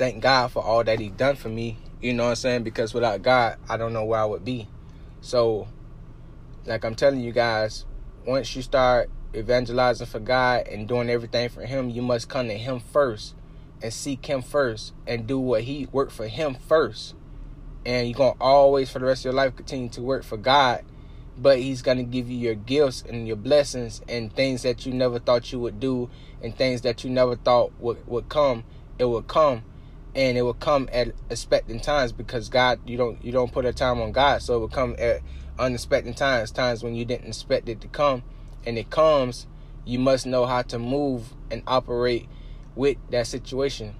thank God for all that He done for me. You know what I'm saying? Because without God, I don't know where I would be. So, like I'm telling you guys, once you start evangelizing for God and doing everything for Him, you must come to Him first and seek Him first and do what He work for Him first. And you're gonna always, for the rest of your life, continue to work for God. But He's gonna give you your gifts and your blessings and things that you never thought you would do and things that you never thought would, would come. It will come and it will come at expecting times because God you don't you don't put a time on God so it will come at unexpected times times when you didn't expect it to come. And it comes you must know how to move and operate with that situation